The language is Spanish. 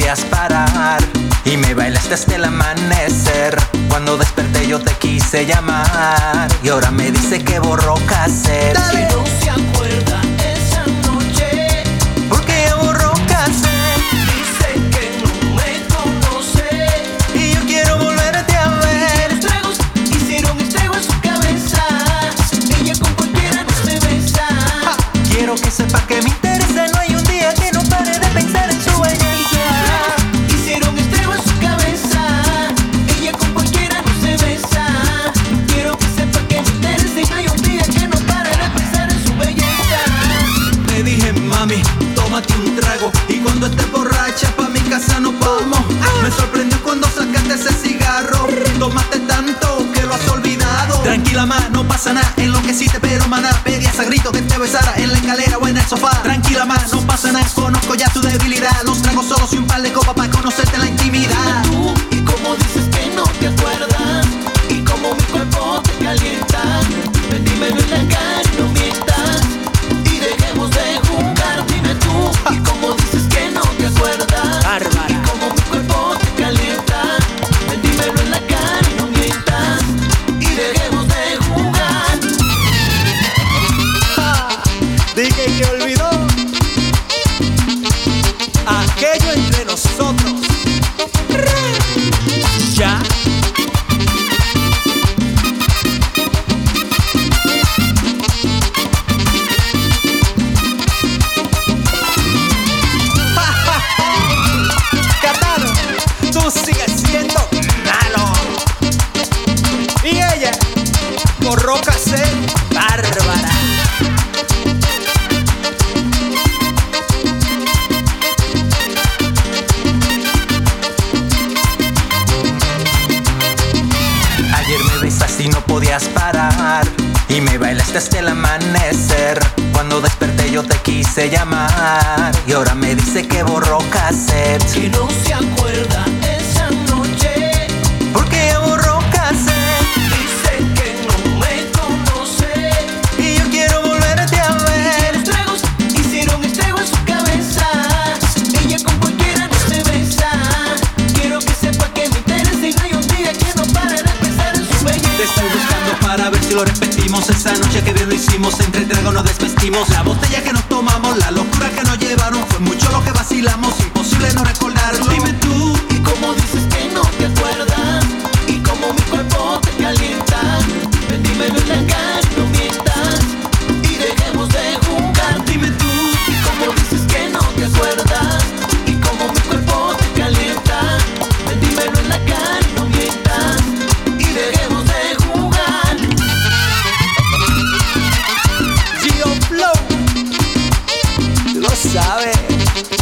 podías parar y me bailaste hasta el amanecer. Cuando desperté yo te quise llamar y ahora me dice que borró cassette. Si no se acuerda esa noche, Porque borró cassette dice que no me conoce. y yo quiero volverte a ver. Los tragos hicieron estrago en su cabeza. Ella con cualquiera no se besa. Quiero que sepa que me mami, tómate un trago. Y cuando estés borracha, pa' mi casa nos vamos. Me sorprendió cuando sacaste ese cigarro. Tomaste tanto que lo has olvidado. Tranquila, ma, no pasa nada. Enloqueciste, pero maná. Pedías a grito que te besara en la escalera o en el sofá. Tranquila, ma, no pasa nada. Conozco ya tu debilidad. Los tragos solos y un par de copas para bárbara. Ayer me besaste y no podías parar y me bailaste hasta el amanecer. Cuando desperté yo te quise llamar y ahora me dice que borró cassette. Que no se acuerda si lo repetimos Esa noche que bien lo hicimos, entre trago nos desvestimos. La botella que nos tomamos, la locura que nos llevaron Fue mucho lo que vacilamos, imposible no recordarlo Tú